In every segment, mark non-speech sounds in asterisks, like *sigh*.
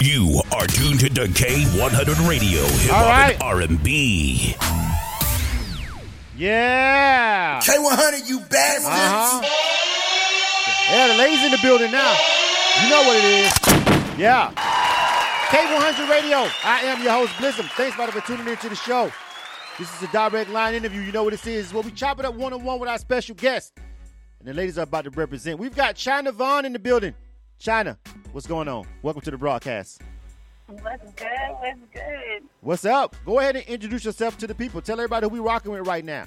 You are tuned to K100 Radio, Hip All Hop right. and R&B. Yeah. K100, you bastards. Uh-huh. Yeah, the ladies in the building now. You know what it is. Yeah. K100 Radio. I am your host, Blizzum. Thanks, brother, for tuning in to the show. This is a direct line interview. You know what this is. It's where we chop it up one on one with our special guest. And the ladies are about to represent. We've got Chyna Vonne in the building. Chyna, what's going on? Welcome to the broadcast. What's good? What's good? What's up? Go ahead and introduce yourself to the people. Tell everybody who we rocking with right now.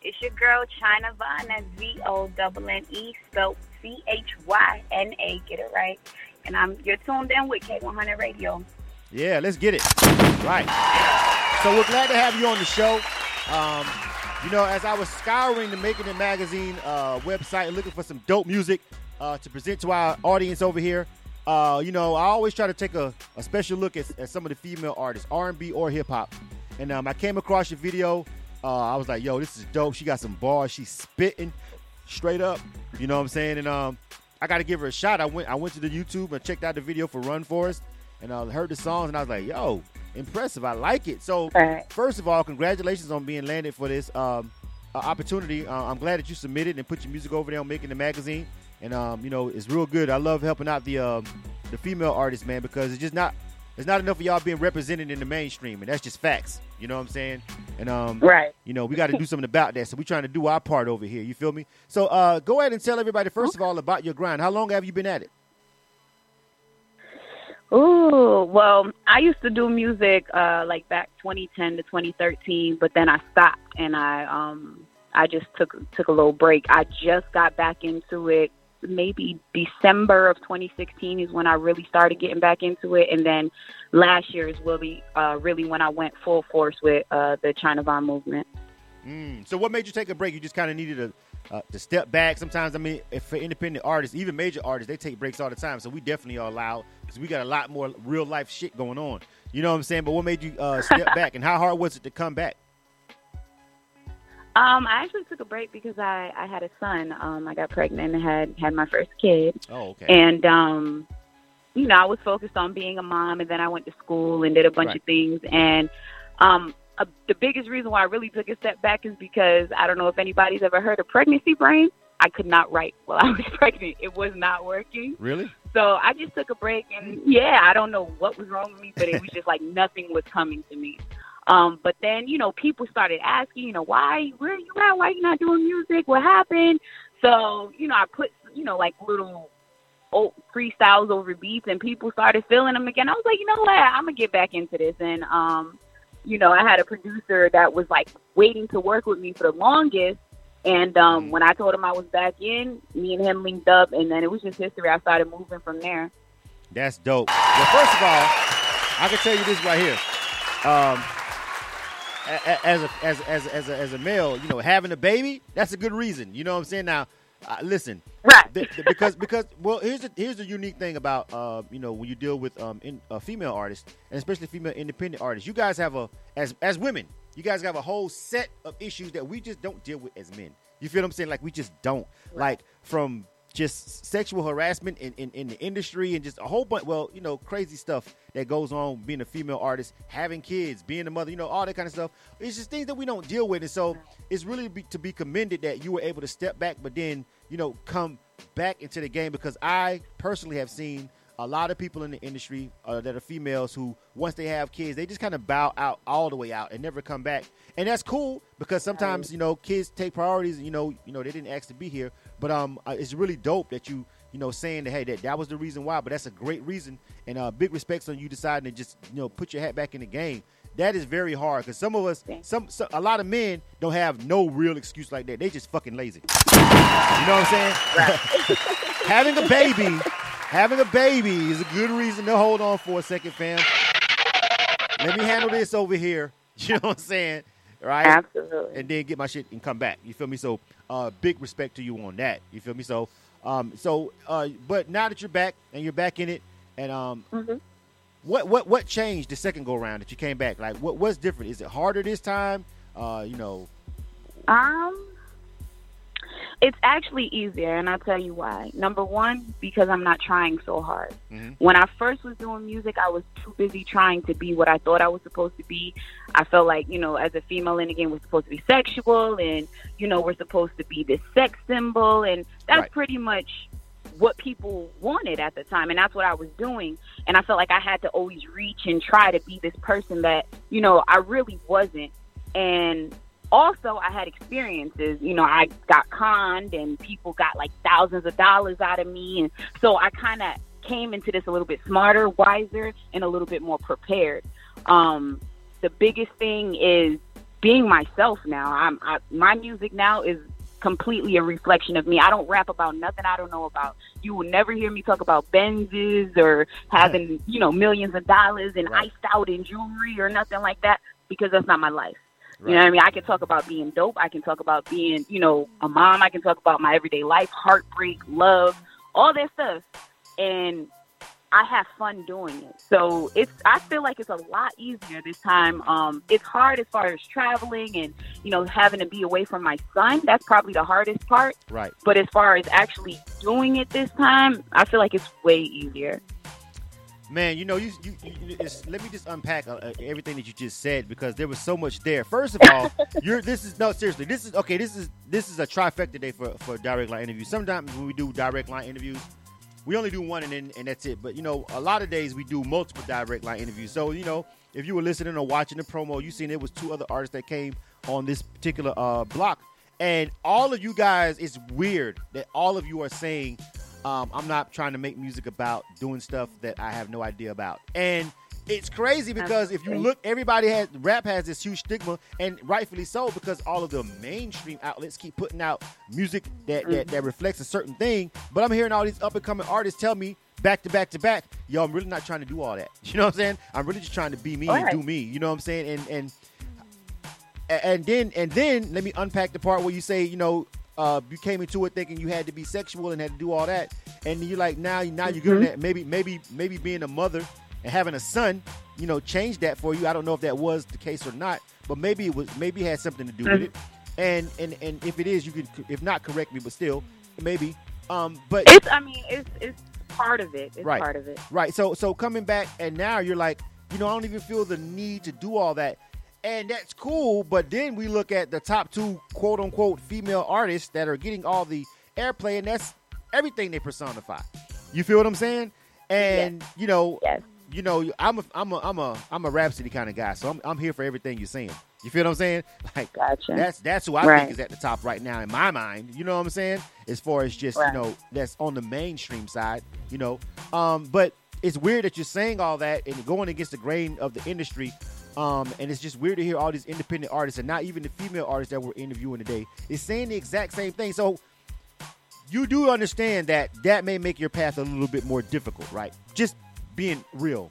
It's your girl Chyna. That's V O N N E spelled C H Y N A. Get it right. And I'm you're tuned in with K100 Radio. Yeah, let's get it. Right. So we're glad to have you on the show. Um, you know, as I was scouring the Making It Magazine uh, website looking for some dope music uh, to present to our audience over here, uh, you know, I always try to take a, a special look at, at some of the female artists, R&B or hip hop. And um, I came across your video. Uh, I was like, yo, this is dope. She got some bars. She's spitting straight up. You know what I'm saying? And um, I got to give her a shot. I went I went to the YouTube and checked out the video for Run Forest and I heard the songs and I was like, yo, impressive. I like it. So Right. first of all, congratulations on being landed for this um, uh, opportunity. Uh, I'm glad that you submitted and put your music over there on making the magazine. And um, you know, it's real good. I love helping out the um, the female artists, man, because it's just not it's not enough of y'all being represented in the mainstream, and that's just facts. You know what I'm saying? And um, Right. you know, we got to do something about that. So we're trying to do our part over here. You feel me? So uh, go ahead and tell everybody first of all about your grind. How long have you been at it? Ooh, well, I used to do music uh like back 2010 to 2013, but then I stopped and I um I just took took a little break. I just got back into it maybe December of 2016 is when I really started getting back into it and then last year is really uh really when I went full force with uh the Chyna Vonne movement. Mm. So what made you take a break? You just kind of needed to uh, to step back. Sometimes, I mean, if for independent artists, even major artists, they take breaks all the time. So we definitely are allowed because we got a lot more real life shit going on. You know what I'm saying? But what made you uh, step *laughs* back, and how hard was it to come back? Um, I actually took a break because I, I had a son. Um, I got pregnant and had had my first kid. Oh, okay. And um, you know, I was focused on being a mom, and then I went to school and did a bunch Right. of things. And um, uh, the biggest reason why I really took a step back is because I don't know if anybody's ever heard of pregnancy brain. I could not write while I was *laughs* pregnant. It was not working. really? So I just took a break, and yeah, I don't know what was wrong with me, but it was just like *laughs* nothing was coming to me. Um, but then, you know, people started asking, you know, why, where are you at? Why are you not doing music? What happened? So, you know, I put, you know, like little old freestyles over beats, and people started feeling them again. I was like, you know what? I'm gonna get back into this, and um, you know, I had a producer that was like waiting to work with me for the longest. And um, when I told him I was back in, me and him linked up, and then it was just history. I started moving from there. That's dope. Well, first of all, I can tell you this right here. Um, as a as as as a, as a male, you know, having a baby, that's a good reason. You know what I'm saying? Now, uh, listen, Right. th- th- because because well, here's the here's the unique thing about uh, you know when you deal with um in, uh, female artists and especially female independent artists, you guys have a as as women, you guys have a whole set of issues that we just don't deal with as men. You feel what I'm saying? Like we just don't like from just sexual harassment in, in, in the industry and just a whole bunch well you know crazy stuff that goes on being a female artist having kids being a mother you know all that kind of stuff. It's just things that we don't deal with. And so it's really be, to be commended that you were able to step back but then you know come back into the game because i personally have seen a lot of people in the industry uh, that are females who once they have kids they just kind of bow out all the way out and never come back and that's cool because sometimes you know kids take priorities and you know you know they didn't ask to be here but um uh, it's really dope that you you know saying that hey that that was the reason why but that's a great reason and uh big respects on you deciding to just you know put your hat back in the game that is very hard because some of us, some, some, a lot of men don't have no real excuse like that. They just fucking lazy. You know what I'm saying? *laughs* having a baby, having a baby is a good reason to hold on for a second, fam. Let me handle this over here. *laughs* You know what I'm saying? Right? Absolutely. And then get my shit and come back. You feel me? So, uh, big respect to you on that. You feel me? So, um, so, uh, but now that you're back and you're back in it, and um, Mhm. what what what changed the second go around that you came back? Like, what what's different? Is it harder this time? Uh, you know, Um, it's actually easier, and I'll tell you why. Number one, because I'm not trying so hard. Mhm. When I first was doing music, I was too busy trying to be what I thought I was supposed to be. I felt like, you know, as a female in the game, we're supposed to be sexual, and you know, we're supposed to be this sex symbol, and that's Right. pretty much what people wanted at the time and that's what I was doing and I felt like I had to always reach and try to be this person that you know I really wasn't and also I had experiences you know I got conned and people got like thousands of dollars out of me and so I kind of came into this a little bit smarter wiser and a little bit more prepared um the biggest thing is being myself now I'm I, my music now is completely a reflection of me. I don't rap about nothing I don't know about. You will never hear me talk about Benzes or having, *laughs* you know, millions of dollars and Right. iced out in jewelry or nothing like that because that's not my life. Right. You know what I mean? I can talk about being dope. I can talk about being, you know, a mom. I can talk about my everyday life, heartbreak, love, all that stuff. And I have fun doing it. So it's I feel like it's a lot easier this time. Um it's hard as far as traveling and, you know, having to be away from my son. That's probably the hardest part. right? But as far as actually doing it this time, I feel like it's way easier. Man, you know, you, you, you it's, let me just unpack uh, uh, everything that you just said because there was so much there. First of all, *laughs* you're this is no seriously. This is okay. This is this is a trifecta day for for direct line interviews. Sometimes when we do direct line interviews, we only do one and then and that's it. But you know, a lot of days we do multiple direct line interviews. So you know, if you were listening or watching the promo, you seen it was two other artists that came on this particular uh, block, and all of you guys. It's weird that all of you are saying um, I'm not trying to make music about doing stuff that I have no idea about. And it's crazy because if you look, everybody has rap has this huge stigma, and rightfully so because all of the mainstream outlets keep putting out music that that, that reflects a certain thing. But I'm hearing all these up and coming artists tell me back to back to back, yo, I'm really not trying to do all that. *laughs* You know what I'm saying? I'm really just trying to be me and Right. do me. You know what I'm saying? And and and then and then let me unpack the part where you say you know uh, you came into it thinking you had to be sexual and had to do all that, and you're like now now you're good at that. Maybe maybe maybe being a mother and having a son, you know, changed that for you. I don't know if that was the case or not, but maybe it was maybe it had something to do with it. And and and if it is, you can if not correct me, but still maybe. Um, but It's I mean, it's it's part of it. It's Right. part of it. Right. So so coming back and now you're like, you know, I don't even feel the need to do all that. And that's cool, but then we look at the top two quote unquote female artists that are getting all the airplay and that's everything they personify. You feel what I'm saying? And you know, Yes. you know, I'm a I'm a I'm a I'm a Rapsody kind of guy, so I'm I'm here for everything you're saying. You feel what I'm saying? *laughs* Like Gotcha. that's that's who I Right. think is at the top right now in my mind. You know what I'm saying? As far as just Right. you know that's on the mainstream side. You know, um, but it's weird that you're saying all that and going against the grain of the industry. Um, and it's just weird to hear all these independent artists and not even the female artists that we're interviewing today is saying the exact same thing. So you do understand that that may make your path a little bit more difficult, right? Just being real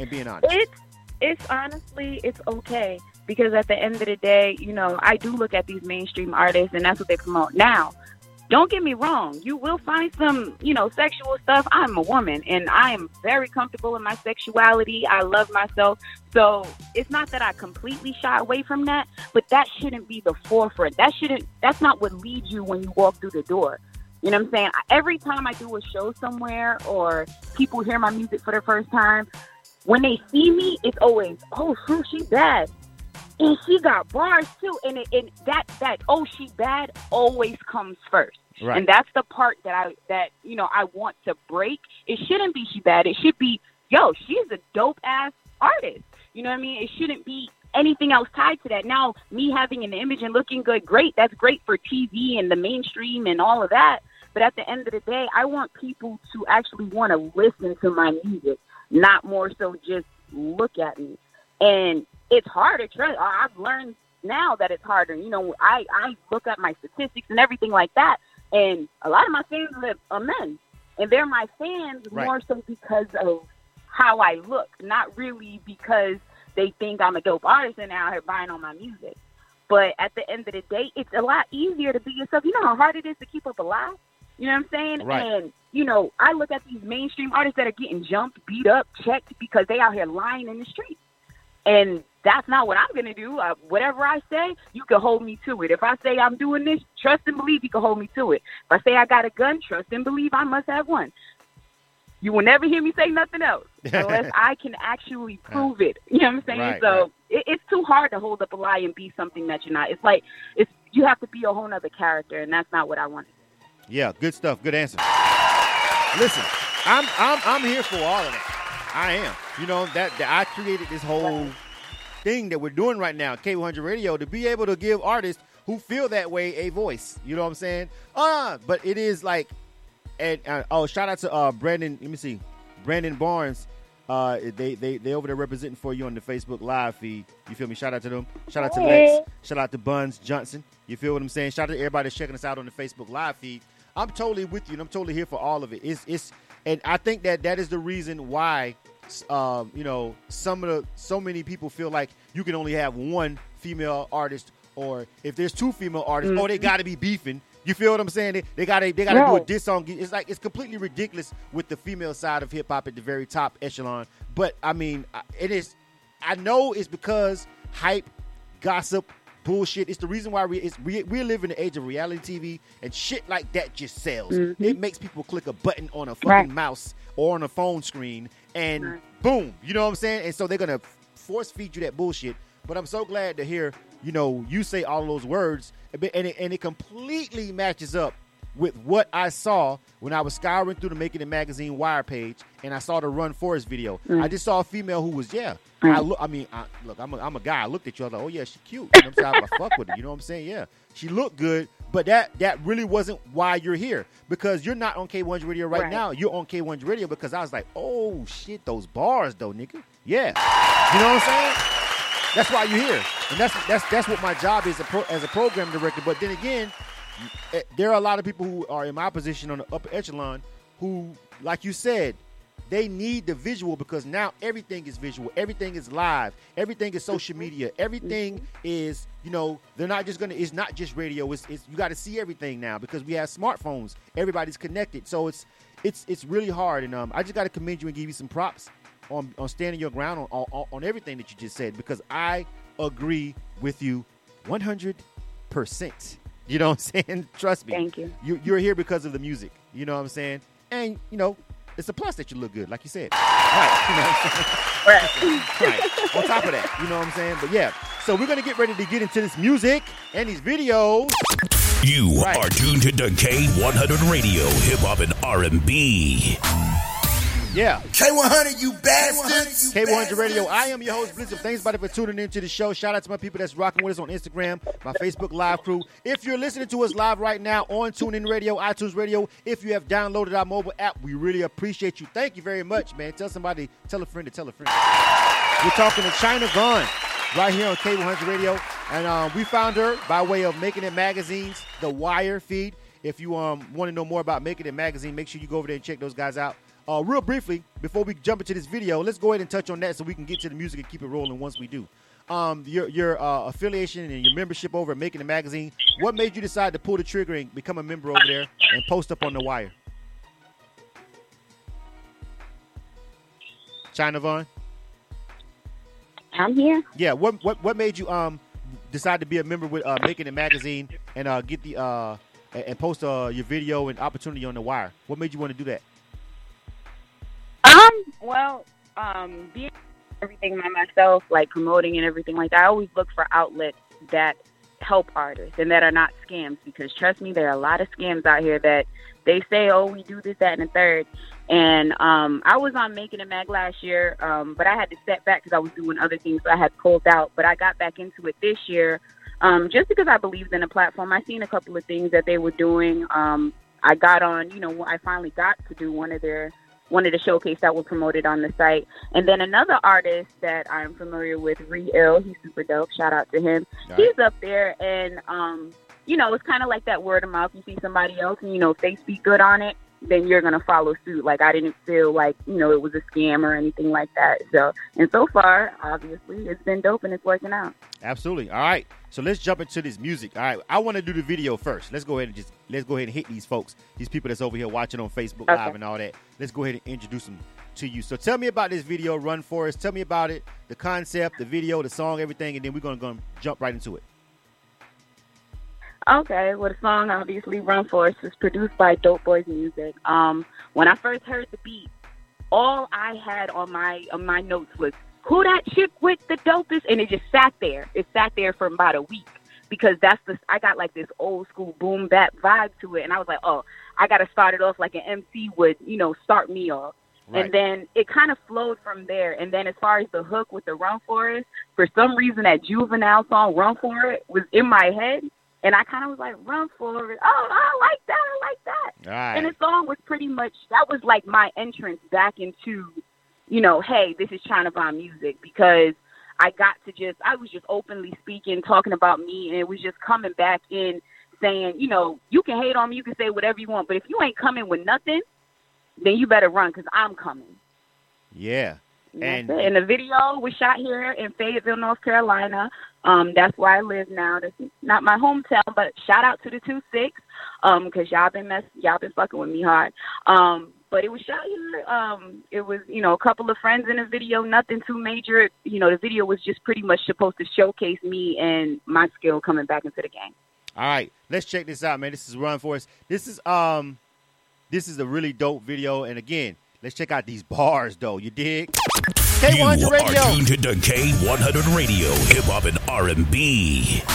and being honest. It's it's honestly it's okay because at the end of the day, you know, I do look at these mainstream artists and that's what they promote. Now, don't get me wrong, you will find some, you know, sexual stuff. I'm a woman and I am very comfortable in my sexuality. I love myself. So it's not that I completely shy away from that, but that shouldn't be the forefront. That shouldn't that's not what leads you when you walk through the door. You know what I'm saying? Every time I do a show somewhere or people hear my music for the first time, when they see me, it's always, oh, shoot, she bad. And she got bars too. And, it, and that, that, oh, she bad always comes first. Right. And that's the part that I, that, you know, I want to break. It shouldn't be she bad. It should be, yo, she's a dope ass artist. You know what I mean? It shouldn't be anything else tied to that. Now, me having an image and looking good, great. That's great for TV and the mainstream and all of that. But at the end of the day, I want people to actually want to listen to my music, not more so just look at me. And it's harder. Trust. I've learned now that it's harder. You know, I I look at my statistics and everything like that, and a lot of my fans are men, and they're my fans Right. more so because of how I look, not really because they think I'm a dope artist and they're out here buying all my music. But at the end of the day, it's a lot easier to be yourself. You know how hard it is to keep up a lie? You know what I'm saying? Right. And, you know, I look at these mainstream artists that are getting jumped, beat up, checked because they out here lying in the streets. And that's not what I'm going to do. Uh, whatever I say, you can hold me to it. If I say I'm doing this, trust and believe you can hold me to it. If I say I got a gun, trust and believe I must have one. You will never hear me say nothing else unless *laughs* I can actually prove it. You know what I'm saying? Right, so right. it, it's too hard to hold up a lie and be something that you're not. It's like it's you have to be a whole other character, and that's not what I want. Yeah, good stuff. Good answer. Listen, I'm I'm I'm here for all of that. I am. You know that, that I created this whole thing that we're doing right now, K100 Radio, to be able to give artists who feel that way a voice. You know what I'm saying? Uh, but it is like, and uh, oh, shout out to uh Brandon. Let me see, Brandon Barnes. Uh, they they they over there representing for you on the Facebook live feed. You feel me? Shout out to them. Shout out to Lex. Shout out to Buns Johnson. You feel what I'm saying? Shout out to everybody that's checking us out on the Facebook live feed. I'm totally with you, and I'm totally here for all of it. It's it's, and I think that that is the reason why, um, you know, some of the so many people feel like you can only have one female artist, or if there's two female artists, oh, they got to be beefing. You feel what I'm saying? They, they gotta they gotta do a diss song. It's like it's completely ridiculous with the female side of hip hop at the very top echelon. But I mean, it is. I know it's because hype, gossip, bullshit. It's the reason why we it's we we live in the age of reality TV and shit like that just sells. It makes people click a button on a fucking Right. mouse or on a phone screen and Right. boom, you know what I'm saying? And so they're gonna force feed you that bullshit. But I'm so glad to hear you know you say all those words and it, and it, completely matches up with what I saw when I was scouring through the Making It Magazine Wire page and I saw the Run Forest video. I just saw a female who was, yeah. I look. I mean, I, look, I'm a, I'm a guy. I looked at you. I was like, oh yeah, she cute. You know what I'm saying? I fuck with her. You know what I'm saying? Yeah, she looked good. But that that really wasn't why you're here because you're not on K1's radio right, Right. now. You're on K1's radio because I was like, oh shit, those bars though, nigga. Yeah, you know what I'm saying? That's why you're here, and that's that's that's what my job is a pro, as a program director. But then again, eh, there are a lot of people who are in my position on the upper echelon who, like you said, they need the visual because now everything is visual, everything is live, everything is social media, everything is you know they're not just gonna. It's not just radio. It's, it's you got to see everything now because we have smartphones. Everybody's connected, so it's it's it's really hard. And um, I just got to commend you and give you some props on on standing your ground on, on on everything that you just said because I agree with you 100 percent. You know what I'm *laughs* saying? Trust me. Thank you. you. You're here because of the music. You know what I'm saying? And you know, it's a plus that you look good, like you said. Right. You know what I'm saying? *laughs* Right. right. On top of that, you know what I'm saying? But yeah, so we're gonna get ready to get into this music and these videos. You Right. are tuned to K100 Radio, Hip Hop and R&B. Yeah. K100, you bastards. K100 Radio. I am your host, Blizzard. Thanks, buddy, for tuning into the show. Shout out to my people that's rocking with us on Instagram, my Facebook Live crew. If you're listening to us live right now on TuneIn Radio, iTunes Radio, if you have downloaded our mobile app, we really appreciate you. Thank you very much, man. Tell somebody, tell a friend to tell a friend. We're talking to Chyna Vonne right here on K100 Radio. And um, we found her by way of Making It Magazine's The Wire feed. If you um, want to know more about Making It Magazine, make sure you go over there and check those guys out. Uh, real briefly, before we jump into this video, let's go ahead and touch on that so we can get to the music and keep it rolling once we do. Um, your your uh, affiliation and your membership over at Making the Magazine, what made you decide to pull the trigger and become a member over there and post up on The Wire? Chyna Vonne? I'm here. Yeah, what what what made you um decide to be a member with uh, Making the Magazine and uh, get the uh and post uh, your video and opportunity on the wire? What made you want to do that? Um, well, um, being everything by myself, like promoting and everything like that, I always look for outlets that help artists and that are not scams because trust me, there are a lot of scams out here that they say, oh, we do this, that, and the third. And um, I was on Making a Mag last year, um, but I had to step back because I was doing other things, so I had pulled out. But I got back into it this year um, just because I believed in the platform. I seen a couple of things that they were doing. Um, I got on, you know, I finally got to do one of their one to showcase that were promoted on the site. And then another artist that I'm familiar with, Re Ill, he's super dope. Shout out to him. All He's up there, and um, you know, it's kind of like that word of mouth. You see somebody else, and you know, if they speak good on it, then you're gonna follow suit. Like I didn't feel like you know it was a scam or anything like that. So, and so far, obviously, it's been dope and it's working out. Absolutely. All right. So let's jump into this music. All right. I want to do the video first. Let's go ahead and just let's go ahead and hit these folks, these people that's over here watching on Facebook Okay. Live and all that. Let's go ahead and introduce them to you. So tell me about this video, Run Forest. Tell me about it, the concept, the video, the song, everything, and then we're gonna go jump right into it. Okay, well, the song obviously "Run Forest" was produced by Dope Boys Music. Um, when I first heard the beat, all I had on my on my notes was "Who that chick with the dopest," and it just sat there. It sat there for about a week because that's the I got like this old school boom bap vibe to it, and I was like, oh, I got to start it off like an MC would, you know, start me off. Right. And then it kind of flowed from there. And then as far as the hook with the Run For It, for some reason that juvenile song Run For It was in my head. And I kind of was like, Run For It. Oh, I like that. I like that. Right. And the song was pretty much, that was like my entrance back into, you know, hey, this is Chyna Vonne music because I got to just, I was just openly speaking, talking about me, and it was just coming back in saying, you know, you can hate on me, you can say whatever you want, but if you ain't coming with nothing, then you better run because I'm coming. yeah. And, And- and the video was shot here in Fayetteville, North Carolina. Um, that's where I live now. That's not my hometown, but shout out to the two six, um, cause y'all been mess, y'all been fucking with me hard. Um, but it was shot here. Um, it was you know a couple of friends in the video, nothing too major. You know the video was just pretty much supposed to showcase me and my skill coming back into the game. All right, let's check this out, man. This is Run Forest. This is um, this is a really dope video. And again, let's check out these bars, though. You dig? K100 are Radio. tuned to K100 Radio, hip hop and R&B. Yeah,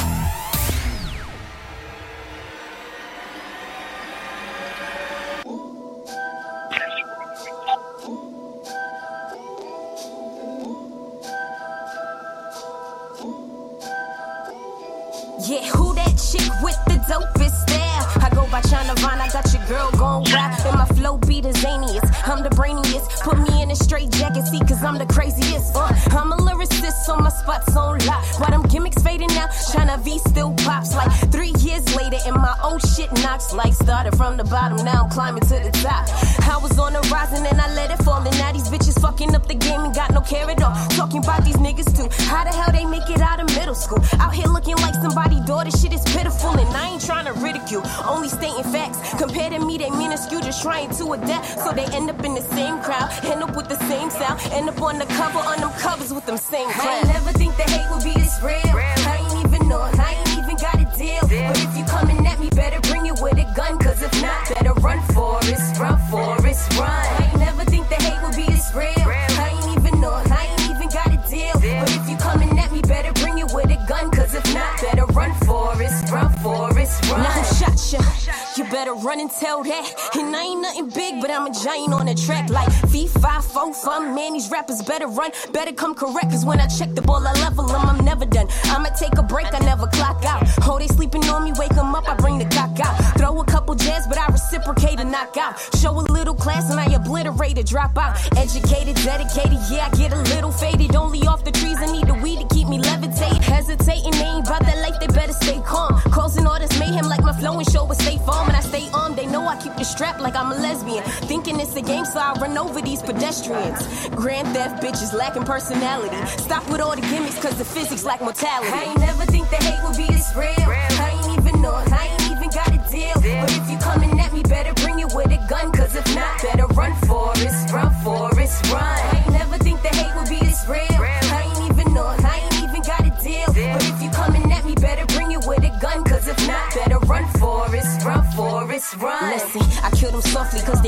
run and tell that. And I ain't nothing big, but I'm a giant on the track. Like V5, 4, fun. Man, these rappers better run, better come correct. Cause when I check the ball, I level them, I'm never done. I'ma take a break, I never clock out. Oh, they sleeping on me, wake them up, I bring the cock out. Throw a couple jabs, but I reciprocate and knock out. Show a little class, and I obliterate a dropout. Educated, dedicated, yeah, I get a little faded. Only off the trees, I need the weed to keep me levitating. Hesitating, they ain't about that life, they better stay calm. Causing all this mayhem like my flow and show with stay Farm. And I stay armed, they know I keep the strap like I'm a lesbian. Thinking it's a game, so I run over these pedestrians. Grand theft bitches lacking personality. Stop with all the gimmicks, cause the physics lack mortality. I ain't never think the hate would be this real. I ain't even know, I ain't even got a deal. But if you coming at me, better bring it with a gun. Cause if not, better run for it,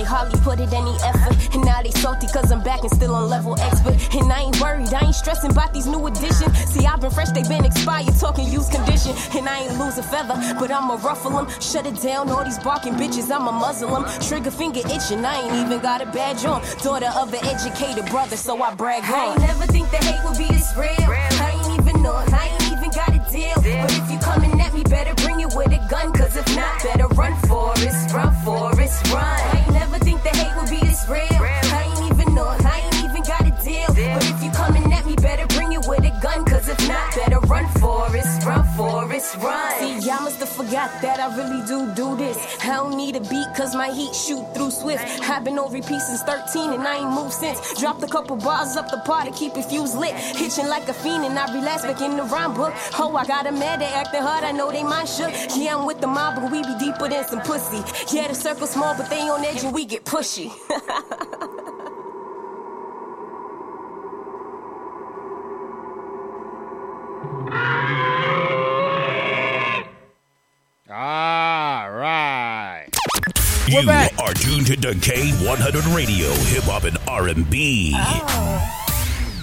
they hardly put it any effort. And now they salty cause I'm back and still on level expert. And I ain't worried, I ain't stressing about these new additions. See, I've been fresh, they been expired, talking used condition. And I ain't lose a feather, but I'ma ruffle them. Shut it down, all these barking bitches, I'ma muzzle them. Trigger finger itching, I ain't even got a badge on. Daughter of an educated brother, so I brag I on. ain't never think the hate would be this real deal. But if you coming at me, better bring it with a gun. Cause if not, better run for it, run for it, run. I ain't never think the hate would be this real. I ain't even know, I ain't even got a deal. But if you coming at me, better bring it with a gun. Cause if not, better run for it, run for it, run. See, y'all must have forgot that I really do do need a beat, cause my heat shoot through swift. I've been on repeat since 13 and I ain't moved since. Dropped a couple bars up the par to keep it fused lit. Hitching like a fiend and I relax back in the rhyme book. Oh, I got a mad, they acting hard, I know they mind shook. Yeah, I'm with the mob, but we be deeper than some pussy. Yeah, the circle small, but they on edge and we get pushy. *laughs* to K100 Radio, Hip Hop and R&B.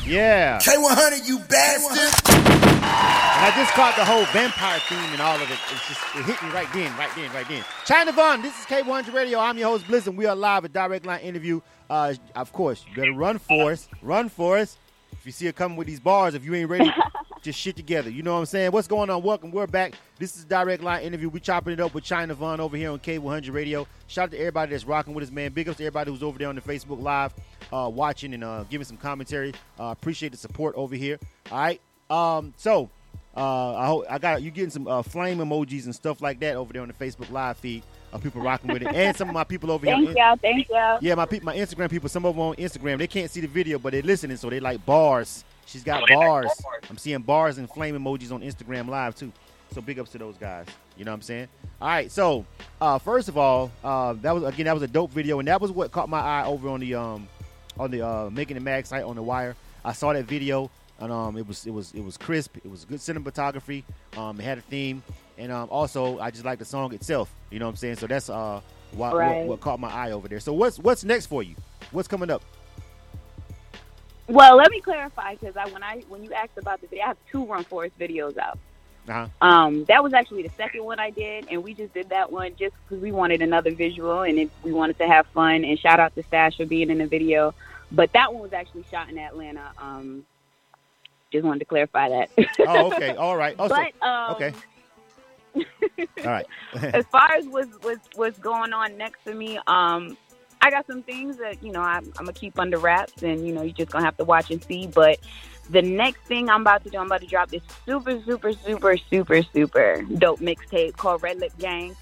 Yeah. K100, you bastard. And I just caught the whole vampire theme and all of it. It's just it hit me right then, right then, right then. Chyna Vonne, this is K100 Radio. I'm your host Blizz, and we are live a direct line interview. Uh, of course, you better run for us. Run for us. If you see her coming with these bars, if you ain't ready, *laughs* just shit together. You know what I'm saying? What's going on? Welcome. We're back. This is direct line interview. We chopping it up with Chyna Vonne over here on K100 Radio. Shout out to everybody that's rocking with us, man. Big ups to everybody who's over there on the Facebook Live, uh, watching and uh, giving some commentary. Uh, appreciate the support over here. All right. Um, so uh, I hope I got you getting some uh, flame emojis and stuff like that over there on the Facebook Live feed. Of people rocking with it, and some of my people over Thank here. y'all. Thank y'all. Yeah, my people, my Instagram people. Some of them on Instagram, they can't see the video, but they're listening, so they like bars. She's got bars. I'm seeing bars and flame emojis on Instagram Live too. So big ups to those guys. You know what I'm saying? All right. So uh, first of all, uh, that was again that was a dope video, and that was what caught my eye over on the um on the uh, making the mag site on the wire. I saw that video, and um it was it was it was crisp. It was good cinematography. Um, it had a theme, and um also I just like the song itself. You know what I'm saying? So that's uh what, Right. what caught my eye over there. So what's what's next for you? What's coming up? Well, let me clarify because I when I when you asked about the video, I have two Run Forest videos out. Uh-huh. Um, that was actually the second one I did, and we just did that one just because we wanted another visual and it, we wanted to have fun. And shout out to Stash for being in the video. But that one was actually shot in Atlanta. Um, just wanted to clarify that. Oh, okay. All right. *laughs* Also, but um, okay. *laughs* All right. *laughs* as far as what's, what's what's going on next for me, um, I got some things that you know I'm, I'm gonna keep under wraps, and you know you're just gonna have to watch and see. But the next thing I'm about to do, I'm about to drop this super, super, super, super, super dope mixtape called Red Lip Gang,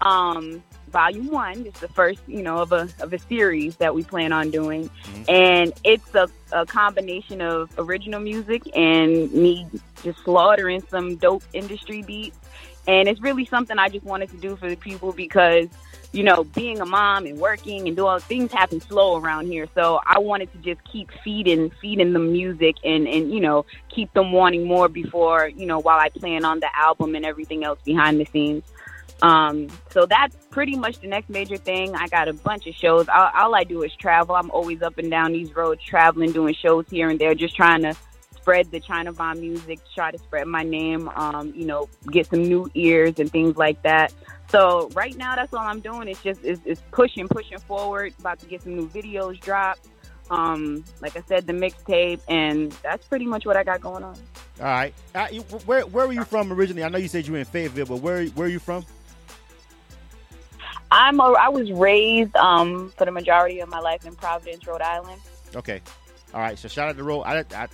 um, Volume One. It's the first, you know, of a of a series that we plan on doing, and it's a, a combination of original music and me just slaughtering some dope industry beats. And it's really something I just wanted to do for the people because, you know, being a mom and working and doing things happen slow around here. So I wanted to just keep feeding feeding them music and, and you know, keep them wanting more before, you know, while I plan on the album and everything else behind the scenes. Um, so that's pretty much the next major thing. I got a bunch of shows. All, all I do is travel. I'm always up and down these roads, traveling, doing shows here and there, just trying to spread the Chyna Vonne music, try to spread my name, um, you know, get some new ears and things like that. So right now, that's all I'm doing. It's just it's, it's pushing, pushing forward. About to get some new videos dropped. Um, like I said, the mixtape, and that's pretty much what I got going on. All right. Uh, you, where where were you from originally? I know you said you were in Fayetteville, but where where are you from? I'm a, I was raised um, for the majority of my life in Providence, Rhode Island. Okay. All right. So shout out to Roll. I, I,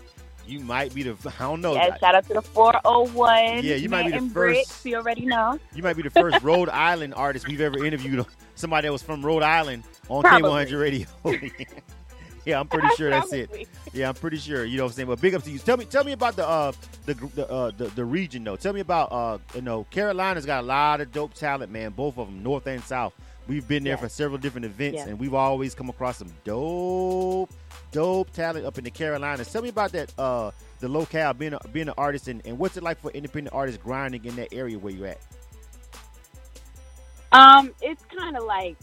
you might be the *laughs* I don't know. Yeah, shout out to the 401. Yeah, you might be the and Bricks, first- You already know. You might be the first Rhode *laughs* Island artist we've ever interviewed. Somebody that was from Rhode Island on Probably. K100 Radio. *laughs* yeah, I'm pretty sure that's it. Yeah, I'm pretty sure. You know what I'm saying? But big up to you. Tell me, tell me about the uh the the uh, the, the region though. Tell me about uh you know Carolina's got a lot of dope talent, man. Both of them, North and South. We've been there for several different events, and we've always come across some dope, dope talent up in the Carolinas. Tell me about that uh the locale being a, being an artist, and, and what's it like for independent artists grinding in that area where you're at? Um, it's kind of like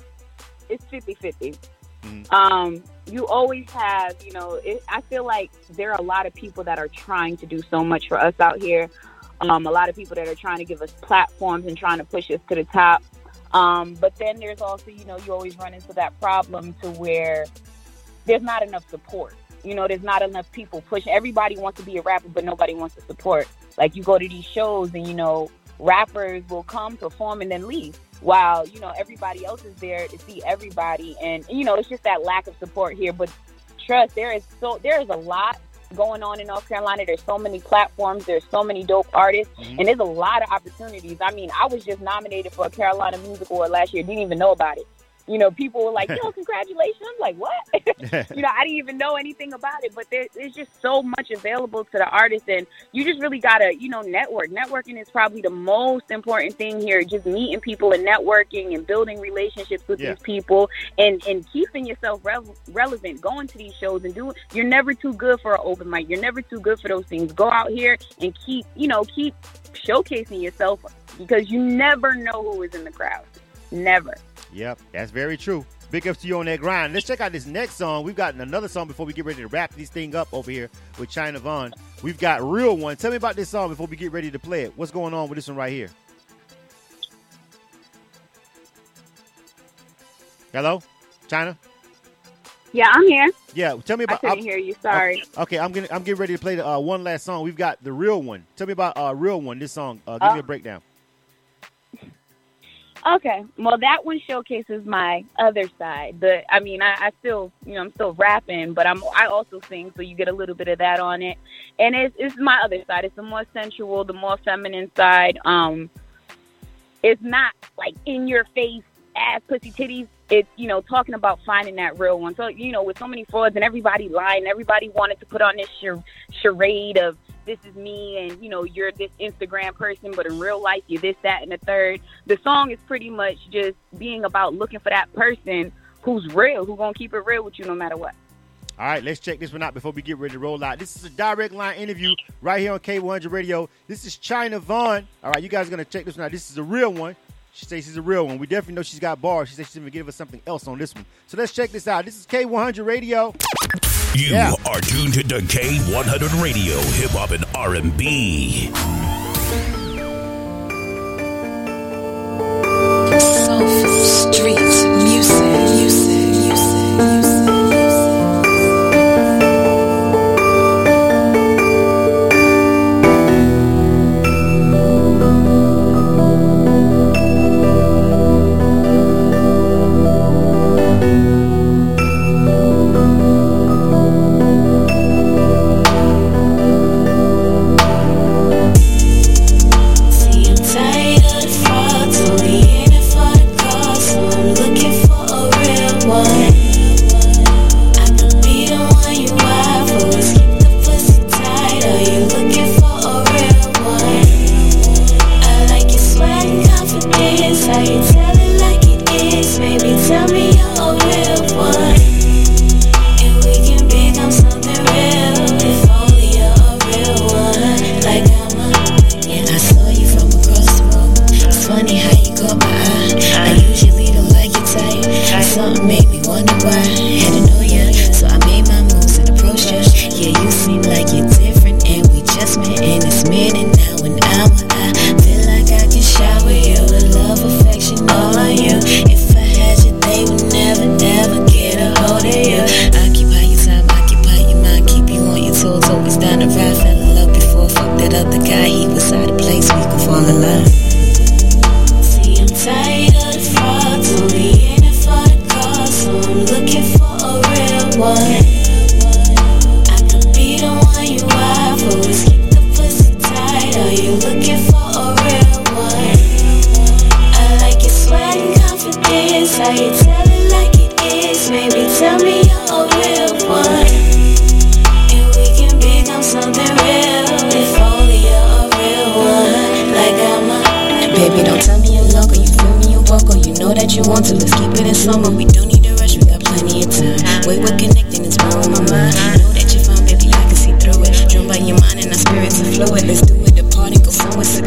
it's 50 50. Mhm. Um, you always have, you know, it, I feel like there are a lot of people that are trying to do so much for us out here. Um, a lot of people that are trying to give us platforms and trying to push us to the top. Um, but then there's also, you know, you always run into that problem to where there's not enough support. You know, there's not enough people pushing. Everybody wants to be a rapper, but nobody wants to support. Like you go to these shows and, you know, rappers will come perform and then leave while, you know, everybody else is there to see everybody. And, you know, it's just that lack of support here. But trust, there is so, there is a lot going on in North Carolina. There's so many platforms. There's so many dope artists, Mhm. and there's a lot of opportunities. I mean, I was just nominated for a Carolina Music Award last year. Didn't even know about it. You know, people were like, *laughs* "Yo, congratulations!" I'm like, "What?" *laughs* you know, I didn't even know anything about it. But there, there's just so much available to the artist, and you just really gotta, you know, network. Networking is probably the most important thing here. Just meeting people and networking and building relationships with Yeah. these people, and and keeping yourself rev- relevant. Going to these shows and doing. You're never too good for an open mic. You're never too good for those things. Go out here and keep, you know, keep showcasing yourself because you never know who is in the crowd. Never. Yep, that's very true. Big ups to you on that grind. Let's check out this next song. We've got another song before we get ready to wrap this thing up over here with Chyna Vonne. We've got Real One. Tell me about this song before we get ready to play it. What's going on with this one right here? Hello? Chyna? Yeah, I'm here. Yeah, tell me about. I couldn't hear you. Sorry. Okay, I'm getting I'm getting ready to play the uh, one last song. We've got the real one. Tell me about uh real one. This song. Uh, give me Uh, a breakdown. Okay. Well, that one showcases my other side. The, I mean, I, I still, you know, I'm still rapping, but I'm, I also sing, so you get a little bit of that on it. And it's, it's my other side. It's the more sensual, the more feminine side. Um, it's not like in your face ass pussy titties. It's you know talking about finding that real one. So you know, with so many frauds and everybody lying, everybody wanted to put on this char- charade of this is me and you know you're this Instagram person, but in real life you're this, that, and the third. The song is pretty much just being about looking for that person who's real, who gonna keep it real with you no matter what. All right, let's check this one out before we get ready to roll out. This is a direct line interview right here on K100 Radio. This is Chyna Vonne. All right, you guys are gonna check this one out. This is a real one. She says she's a real one. We definitely know she's got bars. She says she's gonna give us something else on this one. So let's check this out. This is K100 Radio. You Yeah. are tuned to K100 Radio, Hip Hop and R&B. Wonder why. Had to know ya, so I made my moves and approached ya. Yeah, you seem like you're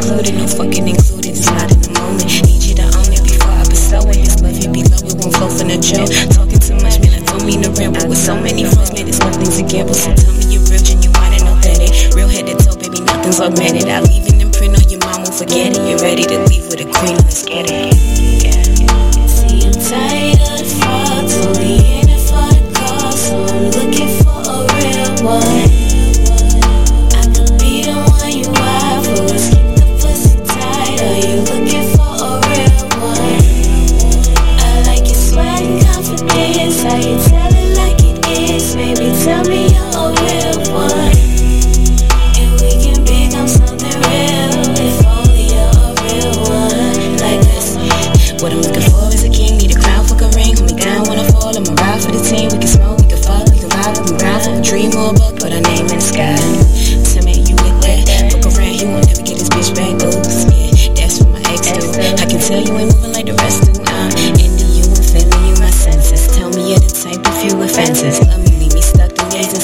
No fucking included.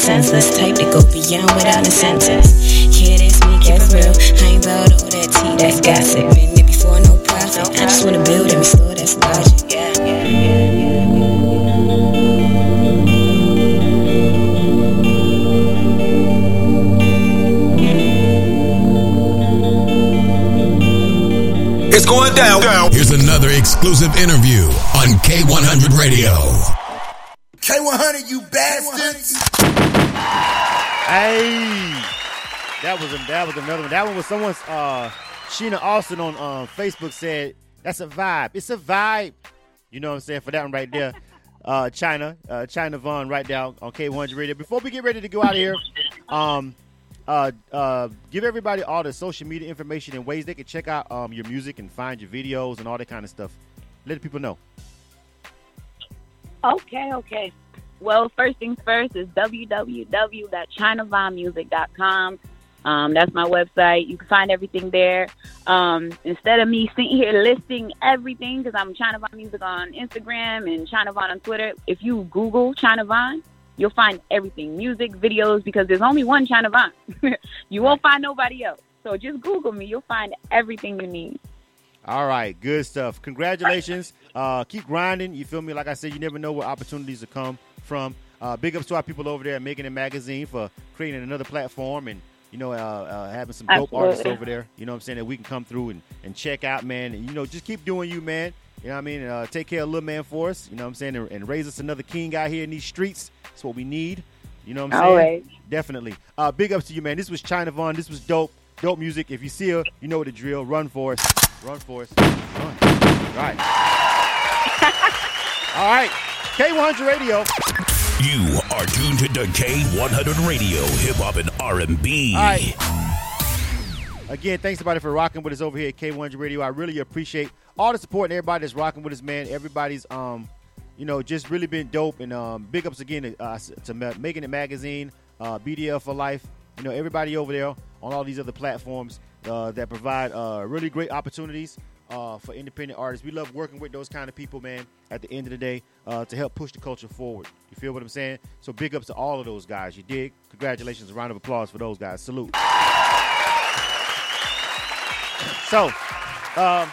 Senseless. Type to go beyond without a sentence. Yeah, that's me, keep it real. I ain't about all that tea, that's gossip. Been there before, no profit. I just wanna build and restore, that's logic. It's going down. Here's another exclusive interview on K100 Radio. Was a, that was another one. That one was someone's. Uh, Sheena Austin on uh, Facebook said that's a vibe. It's a vibe. You know what I'm saying for that one right there. *laughs* Uh, Chyna, uh, Chyna Vonne, right now on K100 Radio. Before we get ready to go out of here, um, uh, uh, give everybody all the social media information and ways they can check out um, your music and find your videos and all that kind of stuff. Let people know. Okay, okay. Well, first things first is www.chinavonmusic.com. Um, that's my website. You can find everything there. Um, instead of me sitting here *laughs* listing everything, because I'm Chyna Vonne Music on Instagram and Chyna Vonne on Twitter, if you Google Chyna Vonne, you'll find everything music, videos, because there's only one Chyna Vonne. *laughs* you won't find nobody else. So just Google me. You'll find everything you need. All right, good stuff. Congratulations. Uh, keep grinding. You feel me? Like I said, you never know where opportunities will come from. Uh, big ups to our people over there at Making It Magazine for creating another platform and you know uh, uh, having some dope Absolutely. artists over there. You know what I'm saying that we can come through and, and check out, man. And you know, just keep doing you, man. You know what I mean? Uh, take care of little man for us. You know what I'm saying? And, and raise us another king out here in these streets. That's what we need. You know what I'm saying? Always. Definitely. Uh, big ups to you, man. This was Chyna Vonne. This was dope. Dope music. If you see her, you know what the drill. Run for us. Run for us. Run. Right. *laughs* All right. K100 Radio. You are tuned to K100 Radio, Hip Hop and R&B. All right. Again, thanks everybody for rocking with us over here at K100 Radio. I really appreciate all the support and everybody that's rocking with us, man. Everybody's, um, you know, just really been dope. And um, big ups again to, uh, to Ma- Making It Magazine, uh, BDL for Life. You know, everybody over there on all these other platforms uh, that provide uh, really great opportunities uh, for independent artists. We love working with those kind of people, man. At the end of the day, uh, to help push the culture forward. You feel what I'm saying? So big ups to all of those guys. You dig? Congratulations! A round of applause for those guys. Salute. So, um,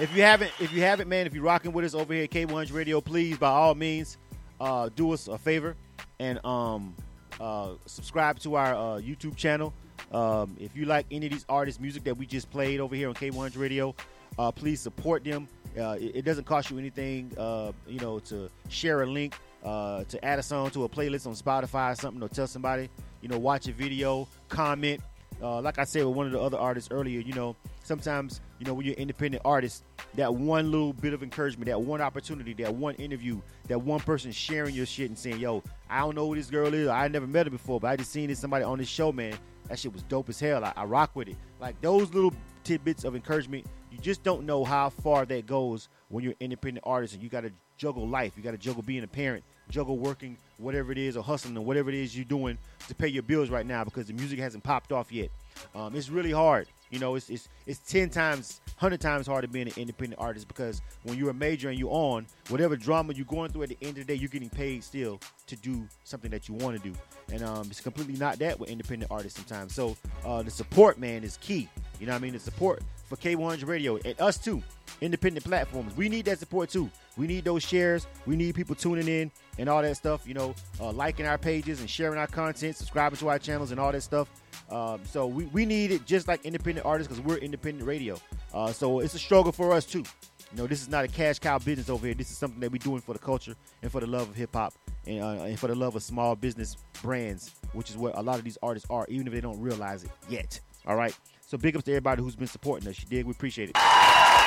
if you haven't, if you haven't, man, if you're rocking with us over here at K100 Radio, please, by all means, uh, do us a favor and um, uh, subscribe to our uh, YouTube channel. Um, if you like any of these artists' music that we just played over here on K100 Radio, uh, please support them. Uh, it, it doesn't cost you anything, uh, you know, to share a link, uh, to add a song to a playlist on Spotify or something, or tell somebody, you know, watch a video, comment. Uh, like I said with one of the other artists earlier, you know, sometimes, you know, when you're independent artist, that one little bit of encouragement, that one opportunity, that one interview, that one person sharing your shit and saying, yo, I don't know who this girl is. I never met her before, but I just seen this somebody on this show, man. That shit was dope as hell. I, I rock with it. Like those little tidbits of encouragement, you just don't know how far that goes when you're an independent artist and you got to juggle life. You got to juggle being a parent, juggle working, whatever it is, or hustling, or whatever it is you're doing to pay your bills right now because the music hasn't popped off yet. Um, it's really hard. You know, it's, it's it's ten times, hundred times harder being an independent artist because when you're a major and you're on whatever drama you're going through, at the end of the day, you're getting paid still to do something that you want to do, and um, it's completely not that with independent artists sometimes. So uh, the support, man, is key. You know what I mean? The support for K100 Radio and us too, independent platforms. We need that support too. We need those shares. We need people tuning in and all that stuff. You know, uh, liking our pages and sharing our content, subscribing to our channels and all that stuff. Um, so we, we need it just like independent artists because we're independent radio. Uh, so it's a struggle for us too. You know, this is not a cash cow business over here. This is something that we're doing for the culture and for the love of hip hop and, uh, and for the love of small business brands, which is what a lot of these artists are, even if they don't realize it yet. All right. So big ups to everybody who's been supporting us. You dig? We appreciate it.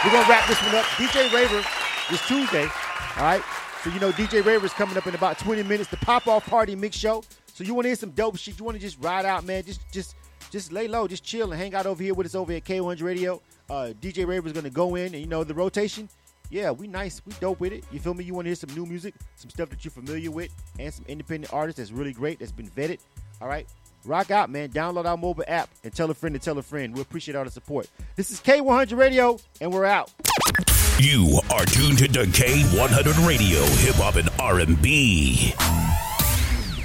We're gonna wrap this one up. DJ Raver this Tuesday. All right. So you know DJ Raver is coming up in about 20 minutes. The pop off party mix show. So you want to hear some dope shit? You want to just ride out, man? Just just just lay low, just chill and hang out over here with us over at K100 Radio. Uh, DJ Raver is gonna go in and you know the rotation. Yeah, we nice, we dope with it. You feel me? You want to hear some new music, some stuff that you're familiar with, and some independent artists that's really great, that's been vetted. All right. Rock out, man. Download our mobile app and tell a friend to tell a friend. We appreciate all the support. This is K100 Radio, and we're out. You are tuned to K100 Radio, Hip Hop and R&B.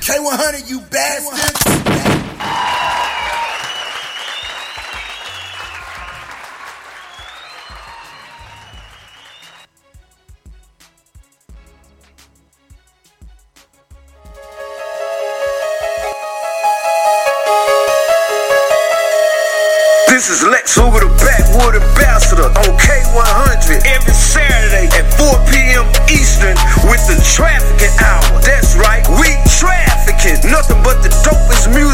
K100, you bastards. This is Lex Hoover, the Backwood Ambassador on K100 every Saturday at 4 p.m. Eastern with the Trafficking Hour. That's right, we trafficking. Nothing but the dopest music.